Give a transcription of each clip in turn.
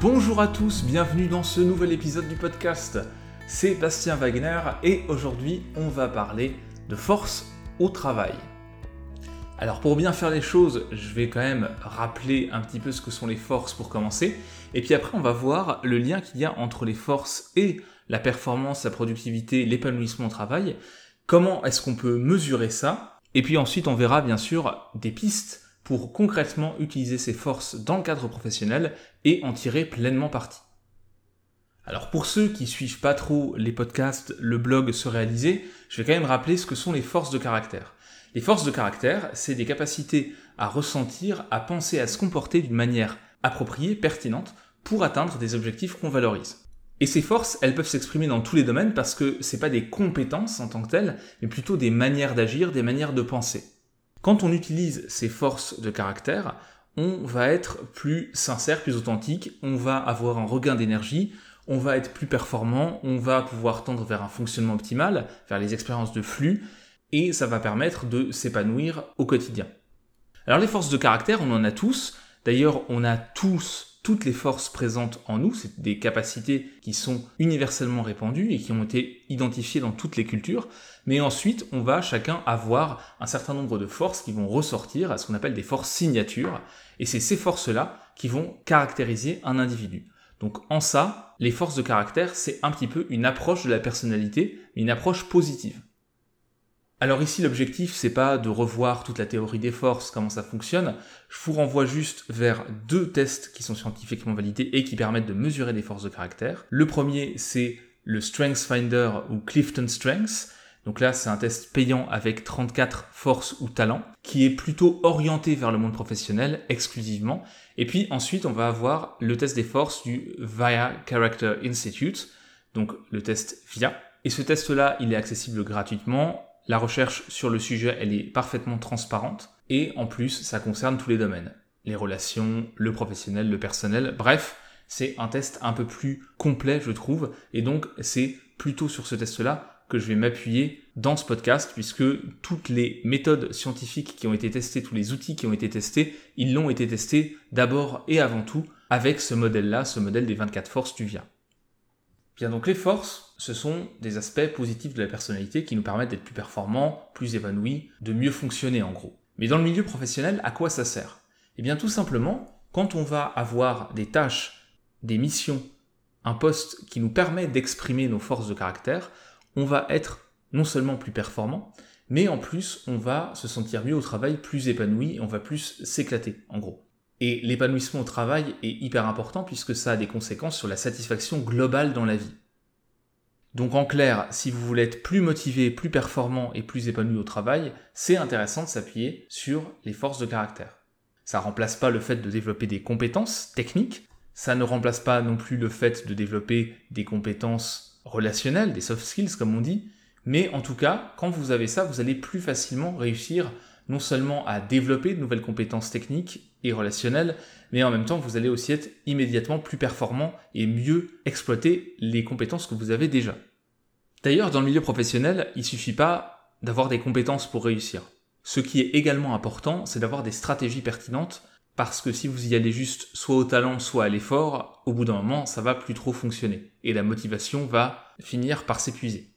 Bonjour à tous, bienvenue dans ce nouvel épisode du podcast. C'est Bastien Wagner et aujourd'hui on va parler de force au travail. Alors pour bien faire les choses, je vais quand même rappeler un petit peu ce que sont les forces pour commencer, et puis après on va voir le lien qu'il y a entre les forces et la performance, la productivité, l'épanouissement au travail, comment est-ce qu'on peut mesurer ça, et puis ensuite on verra bien sûr des pistes pour concrètement utiliser ces forces dans le cadre professionnel et en tirer pleinement parti. Alors pour ceux qui suivent pas trop les podcasts, le blog se réaliser, je vais quand même rappeler ce que sont les forces de caractère. Les forces de caractère, c'est des capacités à ressentir, à penser, à se comporter d'une manière appropriée, pertinente, pour atteindre des objectifs qu'on valorise. Et ces forces, elles peuvent s'exprimer dans tous les domaines parce que c'est pas des compétences en tant que telles, mais plutôt des manières d'agir, des manières de penser. Quand on utilise ces forces de caractère, on va être plus sincère, plus authentique, on va avoir un regain d'énergie, on va être plus performant, on va pouvoir tendre vers un fonctionnement optimal, vers les expériences de flux, et ça va permettre de s'épanouir au quotidien. Alors les forces de caractère, on en a tous, d'ailleurs on a tous toutes les forces présentes en nous, c'est des capacités qui sont universellement répandues et qui ont été identifiées dans toutes les cultures, mais ensuite on va chacun avoir un certain nombre de forces qui vont ressortir à ce qu'on appelle des forces signatures, et c'est ces forces-là qui vont caractériser un individu. Donc en ça, les forces de caractère, c'est un petit peu une approche de la personnalité, une approche positive. Alors ici, l'objectif, c'est pas de revoir toute la théorie des forces, comment ça fonctionne. Je vous renvoie juste vers deux tests qui sont scientifiquement validés et qui permettent de mesurer des forces de caractère. Le premier, c'est le Strength Finder ou Clifton Strengths. Donc là, c'est un test payant avec 34 forces ou talents, qui est plutôt orienté vers le monde professionnel exclusivement. Et puis ensuite, on va avoir le test des forces du VIA Character Institute, donc le test VIA. Et ce test-là, il est accessible gratuitement la recherche sur le sujet, elle est parfaitement transparente et en plus, ça concerne tous les domaines. Les relations, le professionnel, le personnel, bref, c'est un test un peu plus complet, je trouve, et donc c'est plutôt sur ce test-là que je vais m'appuyer dans ce podcast, puisque toutes les méthodes scientifiques qui ont été testées, tous les outils qui ont été testés, ils l'ont été testés d'abord et avant tout avec ce modèle-là, ce modèle des 24 forces du VIA. Bien donc les forces, ce sont des aspects positifs de la personnalité qui nous permettent d'être plus performants, plus épanouis, de mieux fonctionner en gros. Mais dans le milieu professionnel, à quoi ça sert? Eh bien tout simplement, quand on va avoir des tâches, des missions, un poste qui nous permet d'exprimer nos forces de caractère, on va être non seulement plus performant, mais en plus on va se sentir mieux au travail, plus épanoui, on va plus s'éclater en gros. Et l'épanouissement au travail est hyper important puisque ça a des conséquences sur la satisfaction globale dans la vie. Donc en clair, si vous voulez être plus motivé, plus performant et plus épanoui au travail, c'est intéressant de s'appuyer sur les forces de caractère. Ça remplace pas le fait de développer des compétences techniques, ça ne remplace pas non plus le fait de développer des compétences relationnelles, des soft skills comme on dit, mais en tout cas, quand vous avez ça, vous allez plus facilement réussir non seulement à développer de nouvelles compétences techniques et relationnelles, mais en même temps, vous allez aussi être immédiatement plus performant et mieux exploiter les compétences que vous avez déjà. D'ailleurs, dans le milieu professionnel, il suffit pas d'avoir des compétences pour réussir. Ce qui est également important, c'est d'avoir des stratégies pertinentes, parce que si vous y allez juste soit au talent, soit à l'effort, au bout d'un moment, ça va plus trop fonctionner, et la motivation va finir par s'épuiser.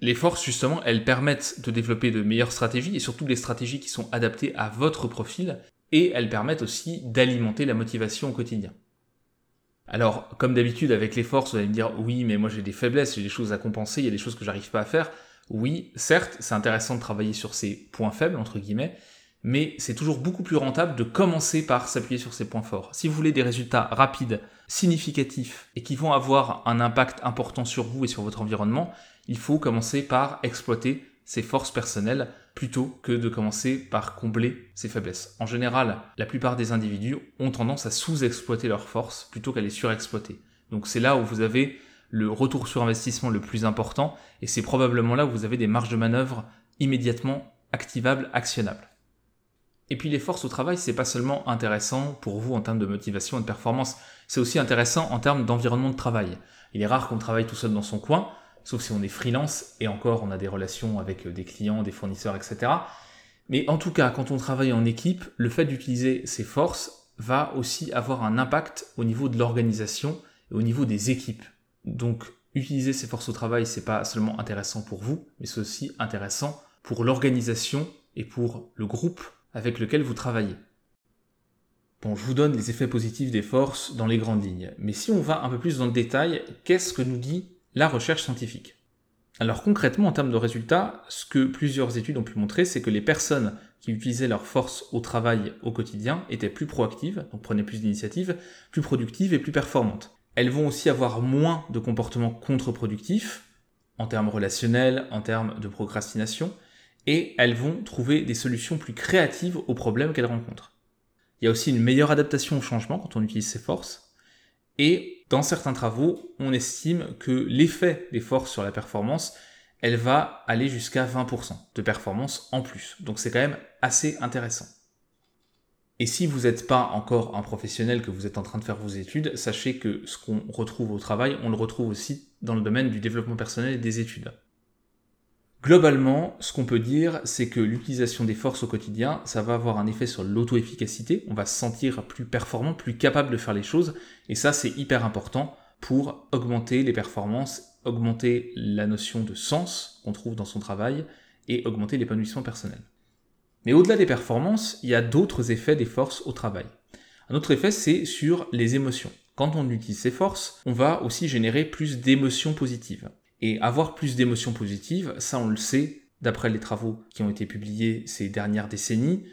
Les forces, justement, elles permettent de développer de meilleures stratégies et surtout des stratégies qui sont adaptées à votre profil et elles permettent aussi d'alimenter la motivation au quotidien. Alors, comme d'habitude avec les forces, vous allez me dire oui, mais moi j'ai des faiblesses, j'ai des choses à compenser, il y a des choses que j'arrive pas à faire. Oui, certes, c'est intéressant de travailler sur ces points faibles, entre guillemets, mais c'est toujours beaucoup plus rentable de commencer par s'appuyer sur ces points forts. Si vous voulez des résultats rapides, significatifs et qui vont avoir un impact important sur vous et sur votre environnement, il faut commencer par exploiter ses forces personnelles plutôt que de commencer par combler ses faiblesses. En général, la plupart des individus ont tendance à sous-exploiter leurs forces plutôt qu'à les surexploiter. Donc c'est là où vous avez le retour sur investissement le plus important et c'est probablement là où vous avez des marges de manœuvre immédiatement activables, actionnables. Et puis les forces au travail, c'est pas seulement intéressant pour vous en termes de motivation et de performance, c'est aussi intéressant en termes d'environnement de travail. Il est rare qu'on travaille tout seul dans son coin, sauf si on est freelance, et encore on a des relations avec des clients, des fournisseurs, etc. Mais en tout cas, quand on travaille en équipe, le fait d'utiliser ses forces, va aussi avoir un impact au niveau de l'organisation et au niveau des équipes. Donc utiliser ces forces au travail, c'est pas seulement intéressant pour vous, mais c'est aussi intéressant pour l'organisation et pour le groupe avec lequel vous travaillez. Bon, je vous donne les effets positifs des forces dans les grandes lignes, mais si on va un peu plus dans le détail, qu'est-ce que nous dit la recherche scientifique Alors concrètement, en termes de résultats, ce que plusieurs études ont pu montrer, c'est que les personnes qui utilisaient leurs forces au travail au quotidien étaient plus proactives, donc prenaient plus d'initiatives, plus productives et plus performantes. Elles vont aussi avoir moins de comportements contre-productifs, en termes relationnels, en termes de procrastination, et elles vont trouver des solutions plus créatives aux problèmes qu'elles rencontrent. Il y a aussi une meilleure adaptation au changement quand on utilise ces forces, et dans certains travaux, on estime que l'effet des forces sur la performance, elle va aller jusqu'à 20% de performance en plus. Donc c'est quand même assez intéressant. Et si vous n'êtes pas encore un professionnel, que vous êtes en train de faire vos études, sachez que ce qu'on retrouve au travail, on le retrouve aussi dans le domaine du développement personnel et des études. Globalement, ce qu'on peut dire, c'est que l'utilisation des forces au quotidien, ça va avoir un effet sur l'auto-efficacité, on va se sentir plus performant, plus capable de faire les choses, et ça c'est hyper important pour augmenter les performances, augmenter la notion de sens qu'on trouve dans son travail, et augmenter l'épanouissement personnel. Mais au-delà des performances, il y a d'autres effets des forces au travail. Un autre effet, c'est sur les émotions. Quand on utilise ces forces, on va aussi générer plus d'émotions positives. Et avoir plus d'émotions positives, ça on le sait, d'après les travaux qui ont été publiés ces dernières décennies,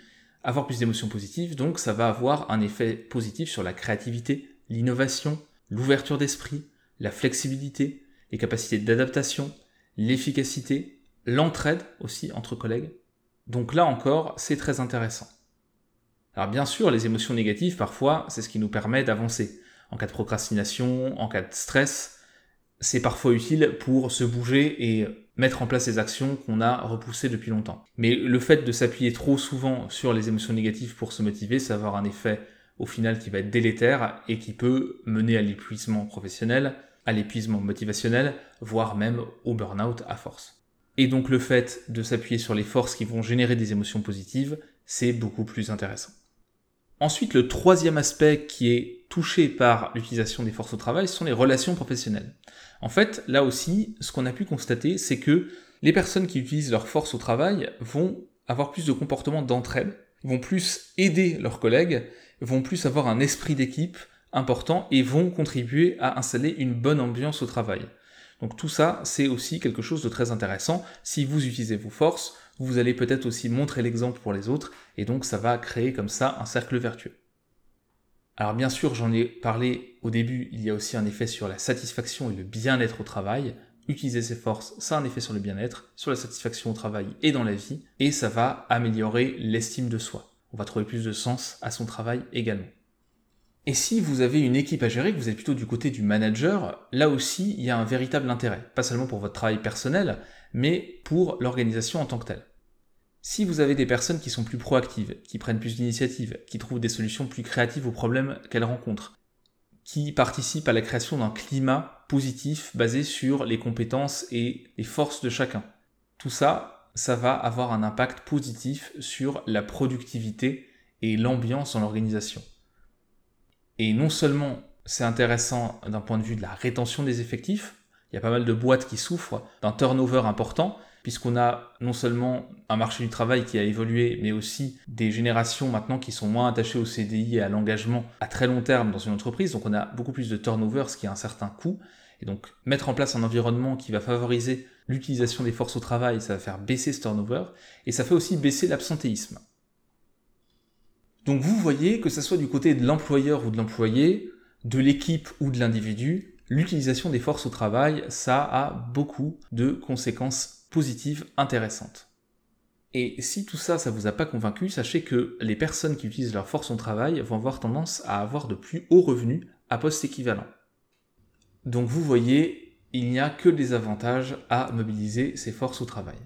avoir plus d'émotions positives, donc ça va avoir un effet positif sur la créativité, l'innovation, l'ouverture d'esprit, la flexibilité, les capacités d'adaptation, l'efficacité, l'entraide aussi entre collègues, donc là encore, c'est très intéressant. Alors bien sûr, les émotions négatives, parfois, c'est ce qui nous permet d'avancer. En cas de procrastination, en cas de stress, c'est parfois utile pour se bouger et mettre en place les actions qu'on a repoussées depuis longtemps. Mais le fait de s'appuyer trop souvent sur les émotions négatives pour se motiver, ça va avoir un effet au final qui va être délétère et qui peut mener à l'épuisement professionnel, à l'épuisement motivationnel, voire même au burn-out à force. Et donc le fait de s'appuyer sur les forces qui vont générer des émotions positives, c'est beaucoup plus intéressant. Ensuite, le troisième aspect qui est touché par l'utilisation des forces au travail sont les relations professionnelles. En fait, là aussi, ce qu'on a pu constater, c'est que les personnes qui utilisent leurs forces au travail vont avoir plus de comportements d'entraide, vont plus aider leurs collègues, vont plus avoir un esprit d'équipe important et vont contribuer à installer une bonne ambiance au travail. Donc tout ça, c'est aussi quelque chose de très intéressant. Si vous utilisez vos forces, vous allez peut-être aussi montrer l'exemple pour les autres, et donc ça va créer comme ça un cercle vertueux. Alors bien sûr, j'en ai parlé au début, il y a aussi un effet sur la satisfaction et le bien-être au travail. Utiliser ses forces, ça a un effet sur le bien-être, sur la satisfaction au travail et dans la vie, et ça va améliorer l'estime de soi. On va trouver plus de sens à son travail également. Et si vous avez une équipe à gérer, que vous êtes plutôt du côté du manager, là aussi, il y a un véritable intérêt. Pas seulement pour votre travail personnel, mais pour l'organisation en tant que telle. Si vous avez des personnes qui sont plus proactives, qui prennent plus d'initiatives, qui trouvent des solutions plus créatives aux problèmes qu'elles rencontrent, qui participent à la création d'un climat positif basé sur les compétences et les forces de chacun, tout ça, ça va avoir un impact positif sur la productivité et l'ambiance dans l'organisation. Et non seulement c'est intéressant d'un point de vue de la rétention des effectifs, il y a pas mal de boîtes qui souffrent d'un turnover important, puisqu'on a non seulement un marché du travail qui a évolué, mais aussi des générations maintenant qui sont moins attachées au CDI et à l'engagement à très long terme dans une entreprise. Donc on a beaucoup plus de turnover, ce qui a un certain coût. Et donc mettre en place un environnement qui va favoriser l'utilisation des forces au travail, ça va faire baisser ce turnover, et ça fait aussi baisser l'absentéisme. Donc vous voyez que ce soit du côté de l'employeur ou de l'employé, de l'équipe ou de l'individu, l'utilisation des forces au travail, ça a beaucoup de conséquences positives intéressantes. Et si tout ça, ça vous a pas convaincu, sachez que les personnes qui utilisent leurs forces au travail vont avoir tendance à avoir de plus hauts revenus à poste équivalent. Donc vous voyez, il n'y a que des avantages à mobiliser ces forces au travail.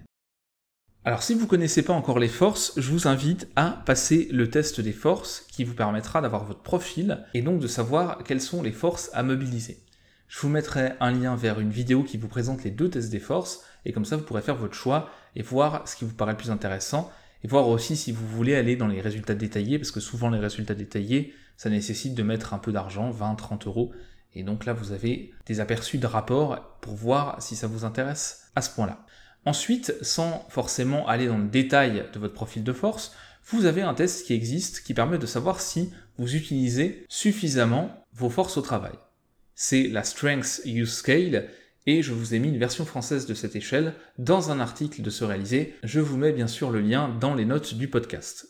Alors si vous ne connaissez pas encore les forces, je vous invite à passer le test des forces qui vous permettra d'avoir votre profil et donc de savoir quelles sont les forces à mobiliser. Je vous mettrai un lien vers une vidéo qui vous présente les deux tests des forces et comme ça vous pourrez faire votre choix et voir ce qui vous paraît le plus intéressant et voir aussi si vous voulez aller dans les résultats détaillés, parce que souvent les résultats détaillés, ça nécessite de mettre un peu d'argent, 20, 30 euros, et donc là vous avez des aperçus de rapports pour voir si ça vous intéresse à ce point-là. Ensuite, sans forcément aller dans le détail de votre profil de force, vous avez un test qui existe qui permet de savoir si vous utilisez suffisamment vos forces au travail. C'est la Strengths Use Scale et je vous ai mis une version française de cette échelle dans un article de ce réalisé. Je vous mets bien sûr le lien dans les notes du podcast.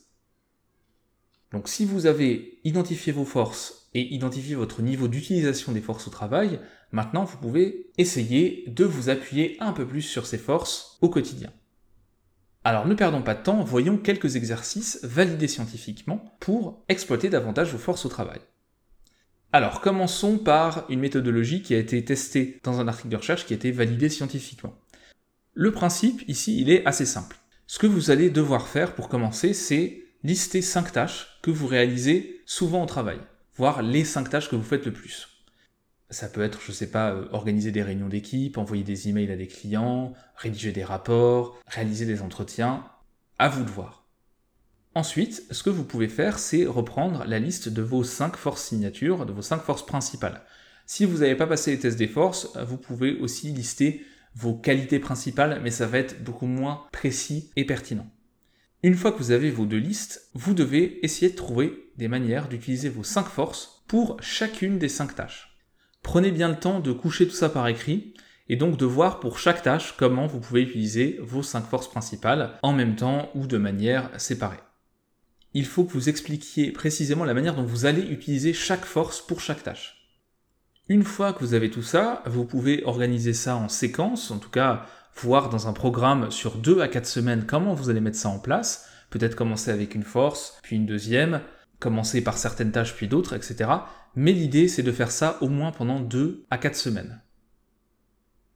Donc si vous avez identifié vos forces et identifié votre niveau d'utilisation des forces au travail, maintenant vous pouvez essayer de vous appuyer un peu plus sur ces forces au quotidien. Alors ne perdons pas de temps, voyons quelques exercices validés scientifiquement pour exploiter davantage vos forces au travail. Alors commençons par une méthodologie qui a été testée dans un article de recherche qui a été validé scientifiquement. Le principe ici, il est assez simple. Ce que vous allez devoir faire pour commencer, c'est lister 5 tâches que vous réalisez souvent au travail, voire les 5 tâches que vous faites le plus. Ça peut être, je sais pas, euh, organiser des réunions d'équipe, envoyer des emails à des clients, rédiger des rapports, réaliser des entretiens. À vous de voir. Ensuite, ce que vous pouvez faire, c'est reprendre la liste de vos 5 forces signatures, de vos 5 forces principales. Si vous n'avez pas passé les tests des forces, vous pouvez aussi lister vos qualités principales, mais ça va être beaucoup moins précis et pertinent. Une fois que vous avez vos deux listes, vous devez essayer de trouver des manières d'utiliser vos 5 forces pour chacune des 5 tâches. Prenez bien le temps de coucher tout ça par écrit et donc de voir pour chaque tâche comment vous pouvez utiliser vos 5 forces principales en même temps ou de manière séparée. Il faut que vous expliquiez précisément la manière dont vous allez utiliser chaque force pour chaque tâche. Une fois que vous avez tout ça, vous pouvez organiser ça en séquence, en tout cas voir dans un programme sur 2 à 4 semaines comment vous allez mettre ça en place, peut-être commencer avec une force, puis une deuxième, commencer par certaines tâches puis d'autres, etc. Mais l'idée c'est de faire ça au moins pendant 2 à 4 semaines.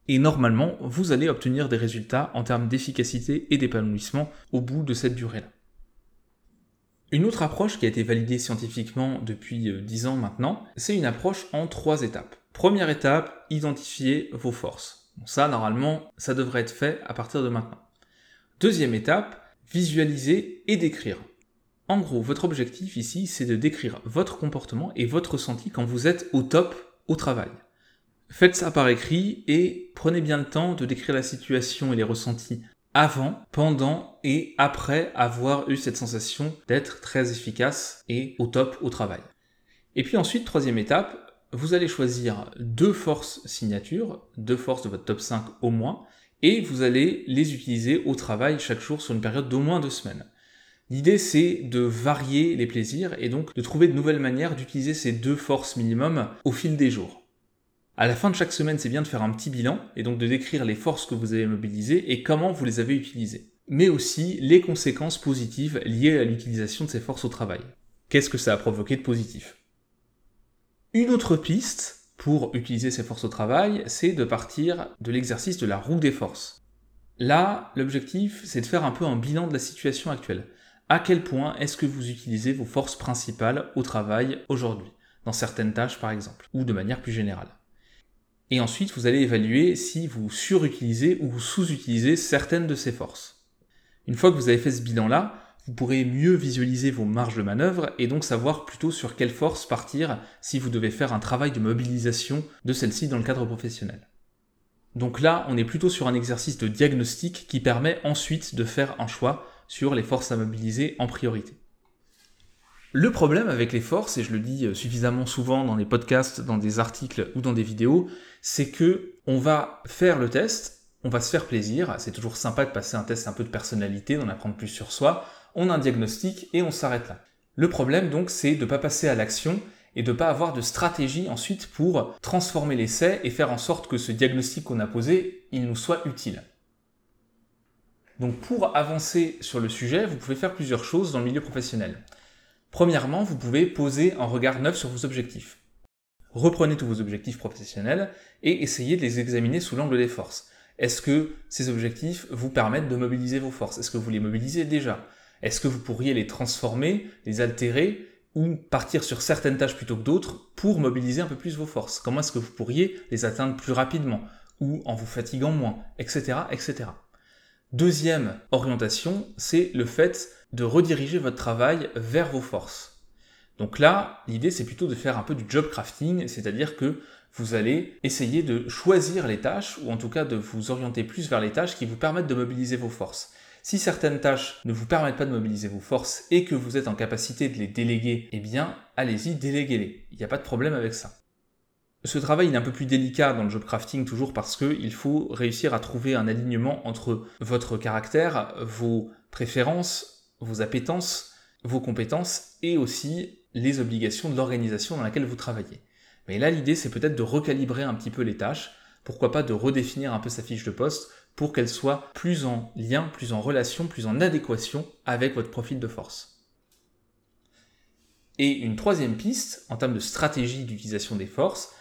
Et normalement, vous allez obtenir des résultats en termes d'efficacité et d'épanouissement au bout de cette durée-là. Une autre approche qui a été validée scientifiquement depuis 10 euh, ans maintenant, c'est une approche en trois étapes. Première étape, identifier vos forces ça, normalement, ça devrait être fait à partir de maintenant. Deuxième étape, visualiser et décrire. En gros, votre objectif ici, c'est de décrire votre comportement et votre ressenti quand vous êtes au top au travail. Faites ça par écrit et prenez bien le temps de décrire la situation et les ressentis avant, pendant et après avoir eu cette sensation d'être très efficace et au top au travail. Et puis ensuite, troisième étape, vous allez choisir deux forces signatures, deux forces de votre top 5 au moins, et vous allez les utiliser au travail chaque jour sur une période d'au moins deux semaines. L'idée c'est de varier les plaisirs et donc de trouver de nouvelles manières d'utiliser ces deux forces minimum au fil des jours. À la fin de chaque semaine, c'est bien de faire un petit bilan et donc de décrire les forces que vous avez mobilisées et comment vous les avez utilisées. Mais aussi les conséquences positives liées à l'utilisation de ces forces au travail. Qu'est-ce que ça a provoqué de positif? Une autre piste pour utiliser ces forces au travail, c'est de partir de l'exercice de la roue des forces. Là, l'objectif, c'est de faire un peu un bilan de la situation actuelle. À quel point est-ce que vous utilisez vos forces principales au travail aujourd'hui, dans certaines tâches par exemple, ou de manière plus générale. Et ensuite, vous allez évaluer si vous surutilisez ou vous sous-utilisez certaines de ces forces. Une fois que vous avez fait ce bilan-là, vous pourrez mieux visualiser vos marges de manœuvre et donc savoir plutôt sur quelle force partir si vous devez faire un travail de mobilisation de celle-ci dans le cadre professionnel. Donc là, on est plutôt sur un exercice de diagnostic qui permet ensuite de faire un choix sur les forces à mobiliser en priorité. Le problème avec les forces, et je le dis suffisamment souvent dans des podcasts, dans des articles ou dans des vidéos, c'est que on va faire le test, on va se faire plaisir, c'est toujours sympa de passer un test un peu de personnalité, d'en apprendre plus sur soi, on a un diagnostic et on s'arrête là. Le problème donc c'est de ne pas passer à l'action et de ne pas avoir de stratégie ensuite pour transformer l'essai et faire en sorte que ce diagnostic qu'on a posé, il nous soit utile. Donc pour avancer sur le sujet, vous pouvez faire plusieurs choses dans le milieu professionnel. Premièrement, vous pouvez poser un regard neuf sur vos objectifs. Reprenez tous vos objectifs professionnels et essayez de les examiner sous l'angle des forces. Est-ce que ces objectifs vous permettent de mobiliser vos forces? Est-ce que vous les mobilisez déjà? Est-ce que vous pourriez les transformer, les altérer ou partir sur certaines tâches plutôt que d'autres pour mobiliser un peu plus vos forces? Comment est-ce que vous pourriez les atteindre plus rapidement ou en vous fatiguant moins, etc., etc. Deuxième orientation, c'est le fait de rediriger votre travail vers vos forces. Donc là, l'idée c'est plutôt de faire un peu du job crafting, c'est-à-dire que vous allez essayer de choisir les tâches, ou en tout cas de vous orienter plus vers les tâches qui vous permettent de mobiliser vos forces. Si certaines tâches ne vous permettent pas de mobiliser vos forces et que vous êtes en capacité de les déléguer, eh bien, allez-y, déléguez-les. Il n'y a pas de problème avec ça. Ce travail est un peu plus délicat dans le job crafting toujours parce qu'il faut réussir à trouver un alignement entre votre caractère, vos préférences, vos appétences, vos compétences et aussi les obligations de l'organisation dans laquelle vous travaillez. Mais là, l'idée, c'est peut-être de recalibrer un petit peu les tâches, pourquoi pas de redéfinir un peu sa fiche de poste pour qu'elle soit plus en lien, plus en relation, plus en adéquation avec votre profil de force. Et une troisième piste, en termes de stratégie d'utilisation des forces,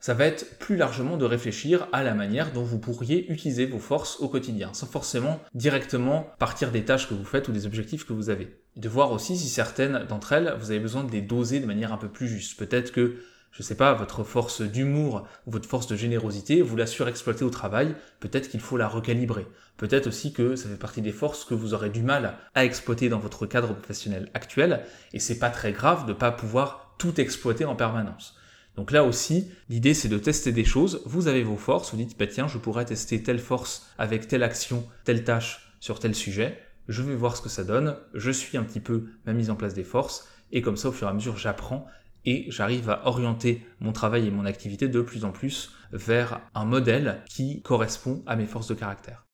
ça va être plus largement de réfléchir à la manière dont vous pourriez utiliser vos forces au quotidien, sans forcément directement partir des tâches que vous faites ou des objectifs que vous avez. De voir aussi si certaines d'entre elles, vous avez besoin de les doser de manière un peu plus juste. Peut-être que je sais pas, votre force d'humour ou votre force de générosité, vous la surexploitez au travail, peut-être qu'il faut la recalibrer. Peut-être aussi que ça fait partie des forces que vous aurez du mal à exploiter dans votre cadre professionnel actuel, et c'est pas très grave de pas pouvoir tout exploiter en permanence. Donc là aussi, l'idée c'est de tester des choses. Vous avez vos forces, vous dites, bah tiens, je pourrais tester telle force avec telle action, telle tâche sur tel sujet. Je vais voir ce que ça donne. Je suis un petit peu ma mise en place des forces. Et comme ça, au fur et à mesure, j'apprends et j'arrive à orienter mon travail et mon activité de plus en plus vers un modèle qui correspond à mes forces de caractère.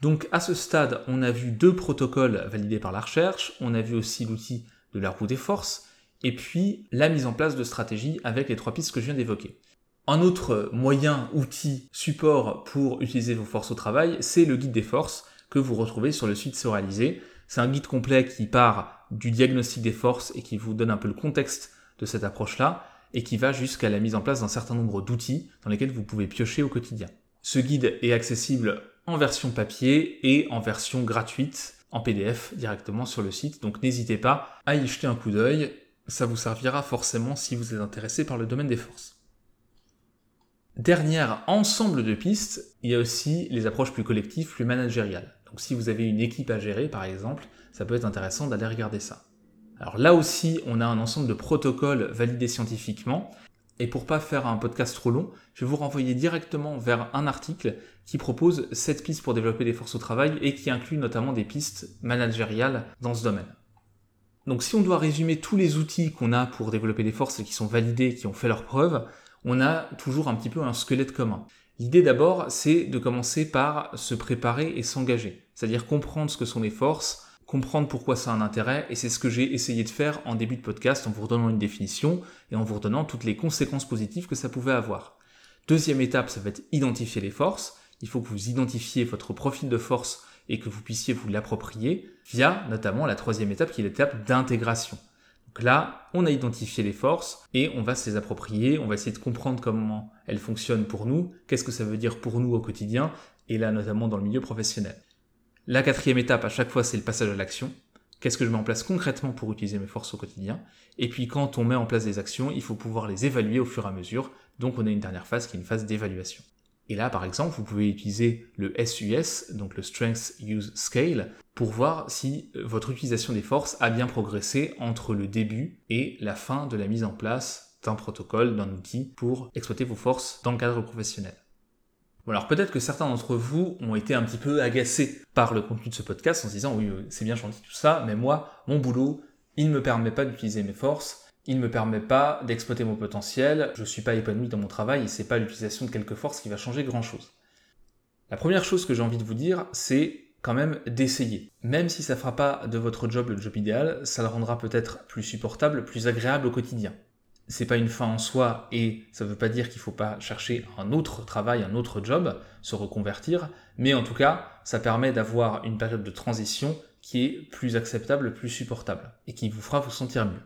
Donc à ce stade, on a vu deux protocoles validés par la recherche, on a vu aussi l'outil de la roue des forces, et puis la mise en place de stratégies avec les trois pistes que je viens d'évoquer. Un autre moyen, outil, support pour utiliser vos forces au travail, c'est le guide des forces que vous retrouvez sur le site Soraliser. C'est un guide complet qui part du diagnostic des forces et qui vous donne un peu le contexte de cette approche-là et qui va jusqu'à la mise en place d'un certain nombre d'outils dans lesquels vous pouvez piocher au quotidien. Ce guide est accessible en version papier et en version gratuite en PDF directement sur le site, donc n'hésitez pas à y jeter un coup d'œil, ça vous servira forcément si vous êtes intéressé par le domaine des forces. Dernière ensemble de pistes, il y a aussi les approches plus collectives, plus managériales. Donc si vous avez une équipe à gérer par exemple, ça peut être intéressant d'aller regarder ça. Alors là aussi, on a un ensemble de protocoles validés scientifiquement. Et pour pas faire un podcast trop long, je vais vous renvoyer directement vers un article qui propose 7 pistes pour développer les forces au travail et qui inclut notamment des pistes managériales dans ce domaine. Donc si on doit résumer tous les outils qu'on a pour développer les forces et qui sont validés, qui ont fait leurs preuves, on a toujours un petit peu un squelette commun. L'idée d'abord, c'est de commencer par se préparer et s'engager, c'est-à-dire comprendre ce que sont les forces, comprendre pourquoi ça a un intérêt, et c'est ce que j'ai essayé de faire en début de podcast en vous redonnant une définition et en vous redonnant toutes les conséquences positives que ça pouvait avoir. Deuxième étape, ça va être identifier les forces. Il faut que vous identifiez votre profil de force et que vous puissiez vous l'approprier via notamment la troisième étape qui est l'étape d'intégration. Donc là, on a identifié les forces et on va se les approprier, on va essayer de comprendre comment elles fonctionnent pour nous, qu'est-ce que ça veut dire pour nous au quotidien, et là notamment dans le milieu professionnel. La quatrième étape, à chaque fois, c'est le passage à l'action. Qu'est-ce que je mets en place concrètement pour utiliser mes forces au quotidien? Et puis quand on met en place des actions, il faut pouvoir les évaluer au fur et à mesure. Donc on a une dernière phase qui est une phase d'évaluation. Et là, par exemple, vous pouvez utiliser le SUS, donc le Strength Use Scale, pour voir si votre utilisation des forces a bien progressé entre le début et la fin de la mise en place d'un protocole, d'un outil pour exploiter vos forces dans le cadre professionnel. Alors peut-être que certains d'entre vous ont été un petit peu agacés par le contenu de ce podcast en se disant oui euh, c'est bien gentil tout ça, mais moi mon boulot il ne me permet pas d'utiliser mes forces, il ne me permet pas d'exploiter mon potentiel, je ne suis pas épanoui dans mon travail et c'est pas l'utilisation de quelques forces qui va changer grand chose. La première chose que j'ai envie de vous dire c'est quand même d'essayer. Même si ça fera pas de votre job le job idéal, ça le rendra peut-être plus supportable, plus agréable au quotidien c'est pas une fin en soi et ça veut pas dire qu'il faut pas chercher un autre travail, un autre job, se reconvertir, mais en tout cas, ça permet d'avoir une période de transition qui est plus acceptable, plus supportable et qui vous fera vous sentir mieux.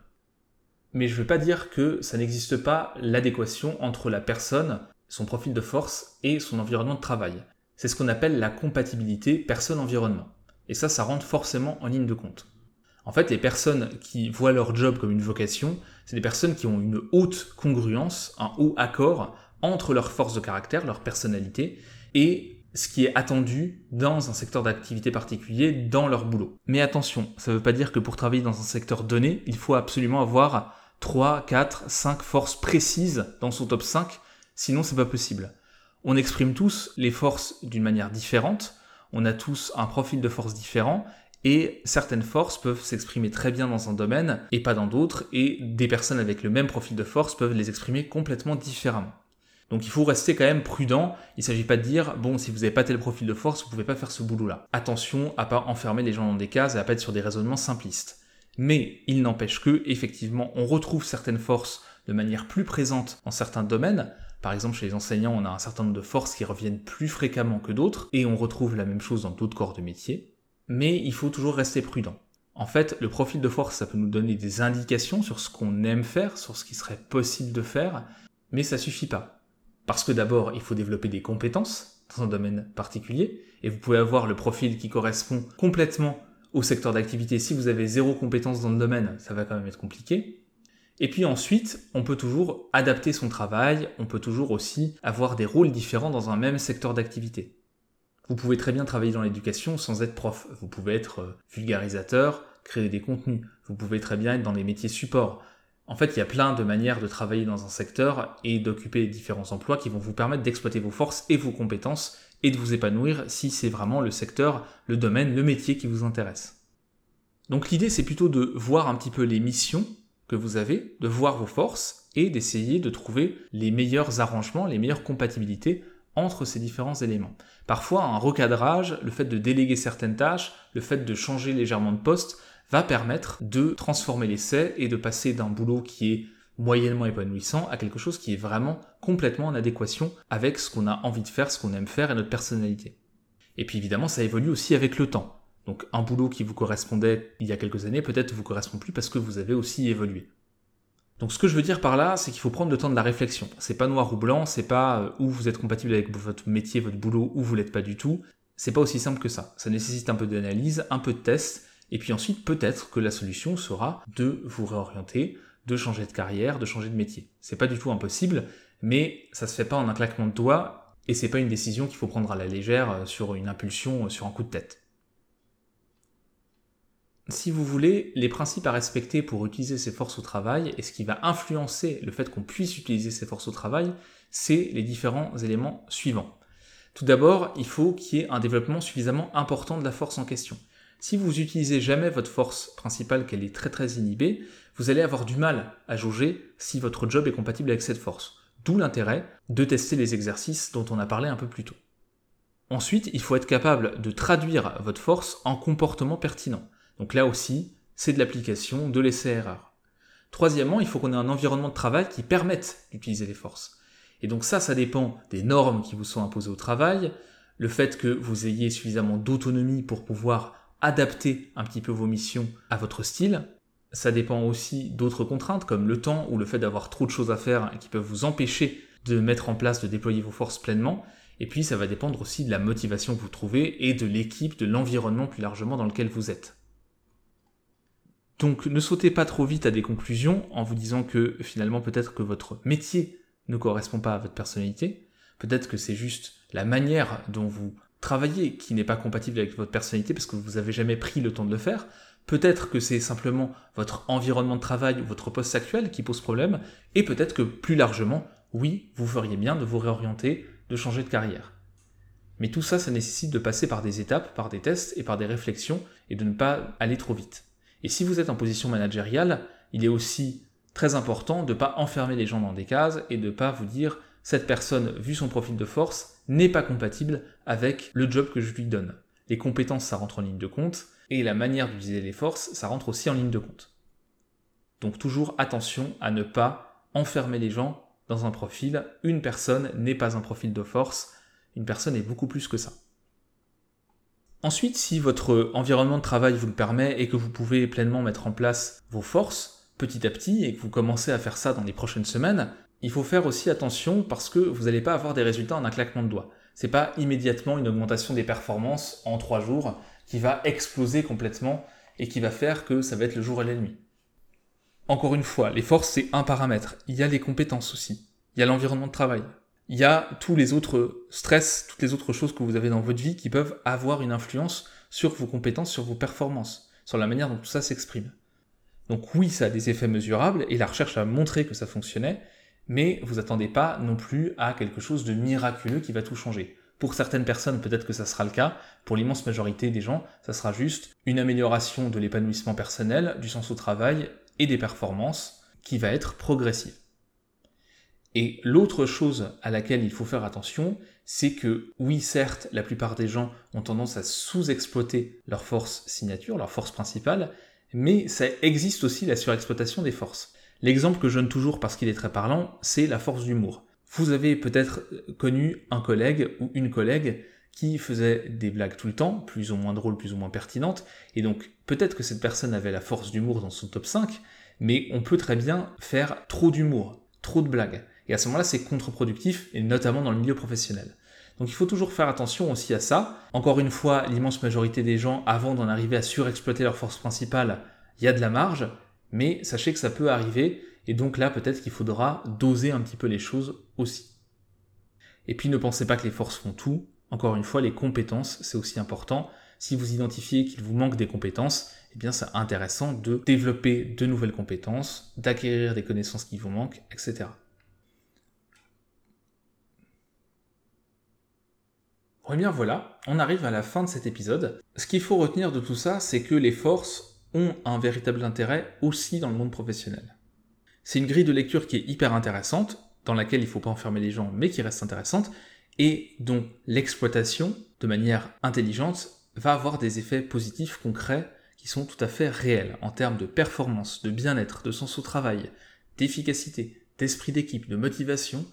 Mais je veux pas dire que ça n'existe pas l'adéquation entre la personne, son profil de force et son environnement de travail. C'est ce qu'on appelle la compatibilité personne-environnement. Et ça, ça rentre forcément en ligne de compte. En fait, les personnes qui voient leur job comme une vocation, c'est des personnes qui ont une haute congruence, un haut accord entre leur force de caractère, leur personnalité, et ce qui est attendu dans un secteur d'activité particulier dans leur boulot. Mais attention, ça ne veut pas dire que pour travailler dans un secteur donné, il faut absolument avoir 3, 4, 5 forces précises dans son top 5, sinon c'est pas possible. On exprime tous les forces d'une manière différente, on a tous un profil de force différent, et certaines forces peuvent s'exprimer très bien dans un domaine et pas dans d'autres, et des personnes avec le même profil de force peuvent les exprimer complètement différemment. Donc il faut rester quand même prudent. Il ne s'agit pas de dire, bon, si vous n'avez pas tel profil de force, vous ne pouvez pas faire ce boulot-là. Attention à pas enfermer les gens dans des cases et à pas être sur des raisonnements simplistes. Mais il n'empêche que, effectivement, on retrouve certaines forces de manière plus présente dans certains domaines. Par exemple, chez les enseignants, on a un certain nombre de forces qui reviennent plus fréquemment que d'autres, et on retrouve la même chose dans d'autres corps de métier. Mais il faut toujours rester prudent. En fait, le profil de force, ça peut nous donner des indications sur ce qu'on aime faire, sur ce qui serait possible de faire, mais ça suffit pas. Parce que d'abord, il faut développer des compétences dans un domaine particulier, et vous pouvez avoir le profil qui correspond complètement au secteur d'activité. Si vous avez zéro compétence dans le domaine, ça va quand même être compliqué. Et puis ensuite, on peut toujours adapter son travail, on peut toujours aussi avoir des rôles différents dans un même secteur d'activité. Vous pouvez très bien travailler dans l'éducation sans être prof. Vous pouvez être euh, vulgarisateur, créer des contenus. Vous pouvez très bien être dans les métiers support. En fait, il y a plein de manières de travailler dans un secteur et d'occuper différents emplois qui vont vous permettre d'exploiter vos forces et vos compétences et de vous épanouir si c'est vraiment le secteur, le domaine, le métier qui vous intéresse. Donc l'idée, c'est plutôt de voir un petit peu les missions que vous avez, de voir vos forces et d'essayer de trouver les meilleurs arrangements, les meilleures compatibilités entre ces différents éléments. Parfois, un recadrage, le fait de déléguer certaines tâches, le fait de changer légèrement de poste, va permettre de transformer l'essai et de passer d'un boulot qui est moyennement épanouissant à quelque chose qui est vraiment complètement en adéquation avec ce qu'on a envie de faire, ce qu'on aime faire et notre personnalité. Et puis évidemment, ça évolue aussi avec le temps. Donc un boulot qui vous correspondait il y a quelques années peut-être vous correspond plus parce que vous avez aussi évolué. Donc ce que je veux dire par là, c'est qu'il faut prendre le temps de la réflexion. C'est pas noir ou blanc, c'est pas euh, où vous êtes compatible avec votre métier, votre boulot, ou vous l'êtes pas du tout. C'est pas aussi simple que ça. Ça nécessite un peu d'analyse, un peu de test, et puis ensuite peut-être que la solution sera de vous réorienter, de changer de carrière, de changer de métier. C'est pas du tout impossible, mais ça se fait pas en un claquement de doigts, et c'est pas une décision qu'il faut prendre à la légère euh, sur une impulsion, euh, sur un coup de tête. Si vous voulez, les principes à respecter pour utiliser ces forces au travail et ce qui va influencer le fait qu'on puisse utiliser ces forces au travail, c'est les différents éléments suivants. Tout d'abord, il faut qu'il y ait un développement suffisamment important de la force en question. Si vous utilisez jamais votre force principale, qu'elle est très très inhibée, vous allez avoir du mal à jauger si votre job est compatible avec cette force. D'où l'intérêt de tester les exercices dont on a parlé un peu plus tôt. Ensuite, il faut être capable de traduire votre force en comportement pertinent. Donc là aussi, c'est de l'application, de l'essai-erreur. Troisièmement, il faut qu'on ait un environnement de travail qui permette d'utiliser les forces. Et donc ça, ça dépend des normes qui vous sont imposées au travail, le fait que vous ayez suffisamment d'autonomie pour pouvoir adapter un petit peu vos missions à votre style. Ça dépend aussi d'autres contraintes comme le temps ou le fait d'avoir trop de choses à faire qui peuvent vous empêcher de mettre en place, de déployer vos forces pleinement. Et puis ça va dépendre aussi de la motivation que vous trouvez et de l'équipe, de l'environnement plus largement dans lequel vous êtes. Donc ne sautez pas trop vite à des conclusions en vous disant que finalement peut-être que votre métier ne correspond pas à votre personnalité, peut-être que c'est juste la manière dont vous travaillez qui n'est pas compatible avec votre personnalité parce que vous n'avez jamais pris le temps de le faire, peut-être que c'est simplement votre environnement de travail ou votre poste actuel qui pose problème, et peut-être que plus largement, oui, vous feriez bien de vous réorienter, de changer de carrière. Mais tout ça, ça nécessite de passer par des étapes, par des tests et par des réflexions, et de ne pas aller trop vite. Et si vous êtes en position managériale, il est aussi très important de ne pas enfermer les gens dans des cases et de ne pas vous dire cette personne, vu son profil de force, n'est pas compatible avec le job que je lui donne. Les compétences, ça rentre en ligne de compte, et la manière d'utiliser les forces, ça rentre aussi en ligne de compte. Donc toujours attention à ne pas enfermer les gens dans un profil. Une personne n'est pas un profil de force, une personne est beaucoup plus que ça. Ensuite, si votre environnement de travail vous le permet et que vous pouvez pleinement mettre en place vos forces petit à petit et que vous commencez à faire ça dans les prochaines semaines, il faut faire aussi attention parce que vous n'allez pas avoir des résultats en un claquement de doigts. C'est pas immédiatement une augmentation des performances en trois jours qui va exploser complètement et qui va faire que ça va être le jour et la nuit. Encore une fois, les forces c'est un paramètre. Il y a les compétences aussi. Il y a l'environnement de travail. il y a tous les autres stress, toutes les autres choses que vous avez dans votre vie qui peuvent avoir une influence sur vos compétences, sur vos performances, sur la manière dont tout ça s'exprime. Donc oui, ça a des effets mesurables et la recherche a montré que ça fonctionnait, mais vous attendez pas non plus à quelque chose de miraculeux qui va tout changer. Pour certaines personnes, peut-être que ça sera le cas. Pour l'immense majorité des gens, ça sera juste une amélioration de l'épanouissement personnel, du sens au travail et des performances qui va être progressive. Et l'autre chose à laquelle il faut faire attention, c'est que oui, certes, la plupart des gens ont tendance à sous-exploiter leur force signature, leur force principale, mais ça existe aussi la surexploitation des forces. L'exemple que je donne toujours parce qu'il est très parlant, c'est la force d'humour. Vous avez peut-être connu un collègue ou une collègue qui faisait des blagues tout le temps, plus ou moins drôles, plus ou moins pertinentes, et donc peut-être que cette personne avait la force d'humour dans son top 5, mais on peut très bien faire trop d'humour, trop de blagues. Et à ce moment-là, c'est contre-productif, et notamment dans le milieu professionnel. Donc il faut toujours faire attention aussi à ça. Encore une fois, l'immense majorité des gens, avant d'en arriver à surexploiter leur force principale, il y a de la marge, mais sachez que ça peut arriver, et donc là peut-être qu'il faudra doser un petit peu les choses aussi. Et puis ne pensez pas que les forces font tout. Encore une fois, les compétences, c'est aussi important. Si vous identifiez qu'il vous manque des compétences, eh bien c'est intéressant de développer de nouvelles compétences, d'acquérir des connaissances qui vous manquent, etc. Eh bien voilà, on arrive à la fin de cet épisode. Ce qu'il faut retenir de tout ça, c'est que les forces ont un véritable intérêt aussi dans le monde professionnel. C'est une grille de lecture qui est hyper intéressante, dans laquelle il ne faut pas enfermer les gens, mais qui reste intéressante, et dont l'exploitation, de manière intelligente, va avoir des effets positifs concrets qui sont tout à fait réels en termes de performance, de bien-être, de sens au travail, d'efficacité, d'esprit d'équipe, de motivation,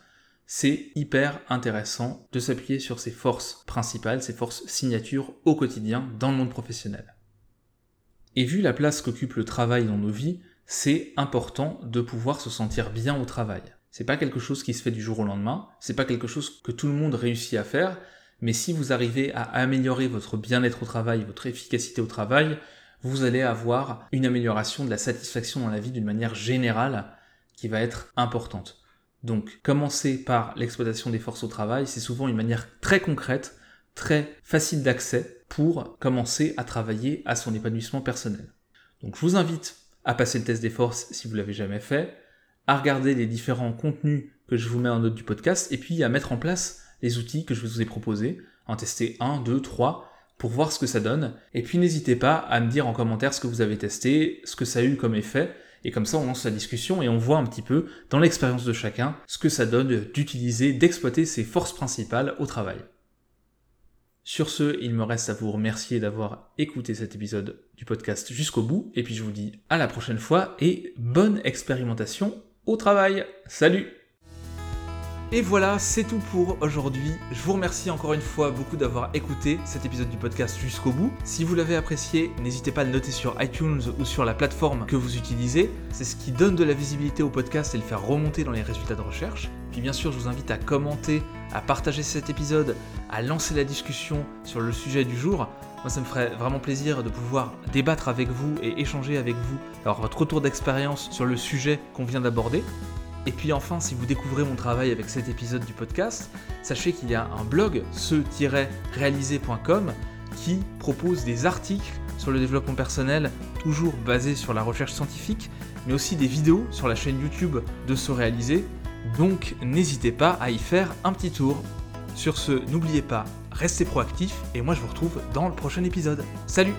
c'est hyper intéressant de s'appuyer sur ses forces principales, ses forces signatures au quotidien dans le monde professionnel. Et vu la place qu'occupe le travail dans nos vies, c'est important de pouvoir se sentir bien au travail. C'est pas quelque chose qui se fait du jour au lendemain, c'est pas quelque chose que tout le monde réussit à faire, mais si vous arrivez à améliorer votre bien-être au travail, votre efficacité au travail, vous allez avoir une amélioration de la satisfaction dans la vie d'une manière générale qui va être importante. Donc commencer par l'exploitation des forces au travail, c'est souvent une manière très concrète, très facile d'accès pour commencer à travailler à son épanouissement personnel. Donc je vous invite à passer le test des forces si vous l'avez jamais fait, à regarder les différents contenus que je vous mets en note du podcast et puis à mettre en place les outils que je vous ai proposés, en tester un, deux, trois pour voir ce que ça donne. Et puis n'hésitez pas à me dire en commentaire ce que vous avez testé, ce que ça a eu comme effet et comme ça, on lance la discussion et on voit un petit peu, dans l'expérience de chacun, ce que ça donne d'utiliser, d'exploiter ses forces principales au travail. Sur ce, il me reste à vous remercier d'avoir écouté cet épisode du podcast jusqu'au bout, et puis je vous dis à la prochaine fois et bonne expérimentation au travail. Salut et voilà, c'est tout pour aujourd'hui. Je vous remercie encore une fois beaucoup d'avoir écouté cet épisode du podcast jusqu'au bout. Si vous l'avez apprécié, n'hésitez pas à le noter sur iTunes ou sur la plateforme que vous utilisez. C'est ce qui donne de la visibilité au podcast et le faire remonter dans les résultats de recherche. Puis bien sûr, je vous invite à commenter, à partager cet épisode, à lancer la discussion sur le sujet du jour. Moi, ça me ferait vraiment plaisir de pouvoir débattre avec vous et échanger avec vous, votre retour d'expérience sur le sujet qu'on vient d'aborder. Et puis enfin, si vous découvrez mon travail avec cet épisode du podcast, sachez qu'il y a un blog, ce-réalisé.com, qui propose des articles sur le développement personnel, toujours basés sur la recherche scientifique, mais aussi des vidéos sur la chaîne YouTube de Se Réaliser. Donc n'hésitez pas à y faire un petit tour. Sur ce, n'oubliez pas, restez proactifs et moi je vous retrouve dans le prochain épisode. Salut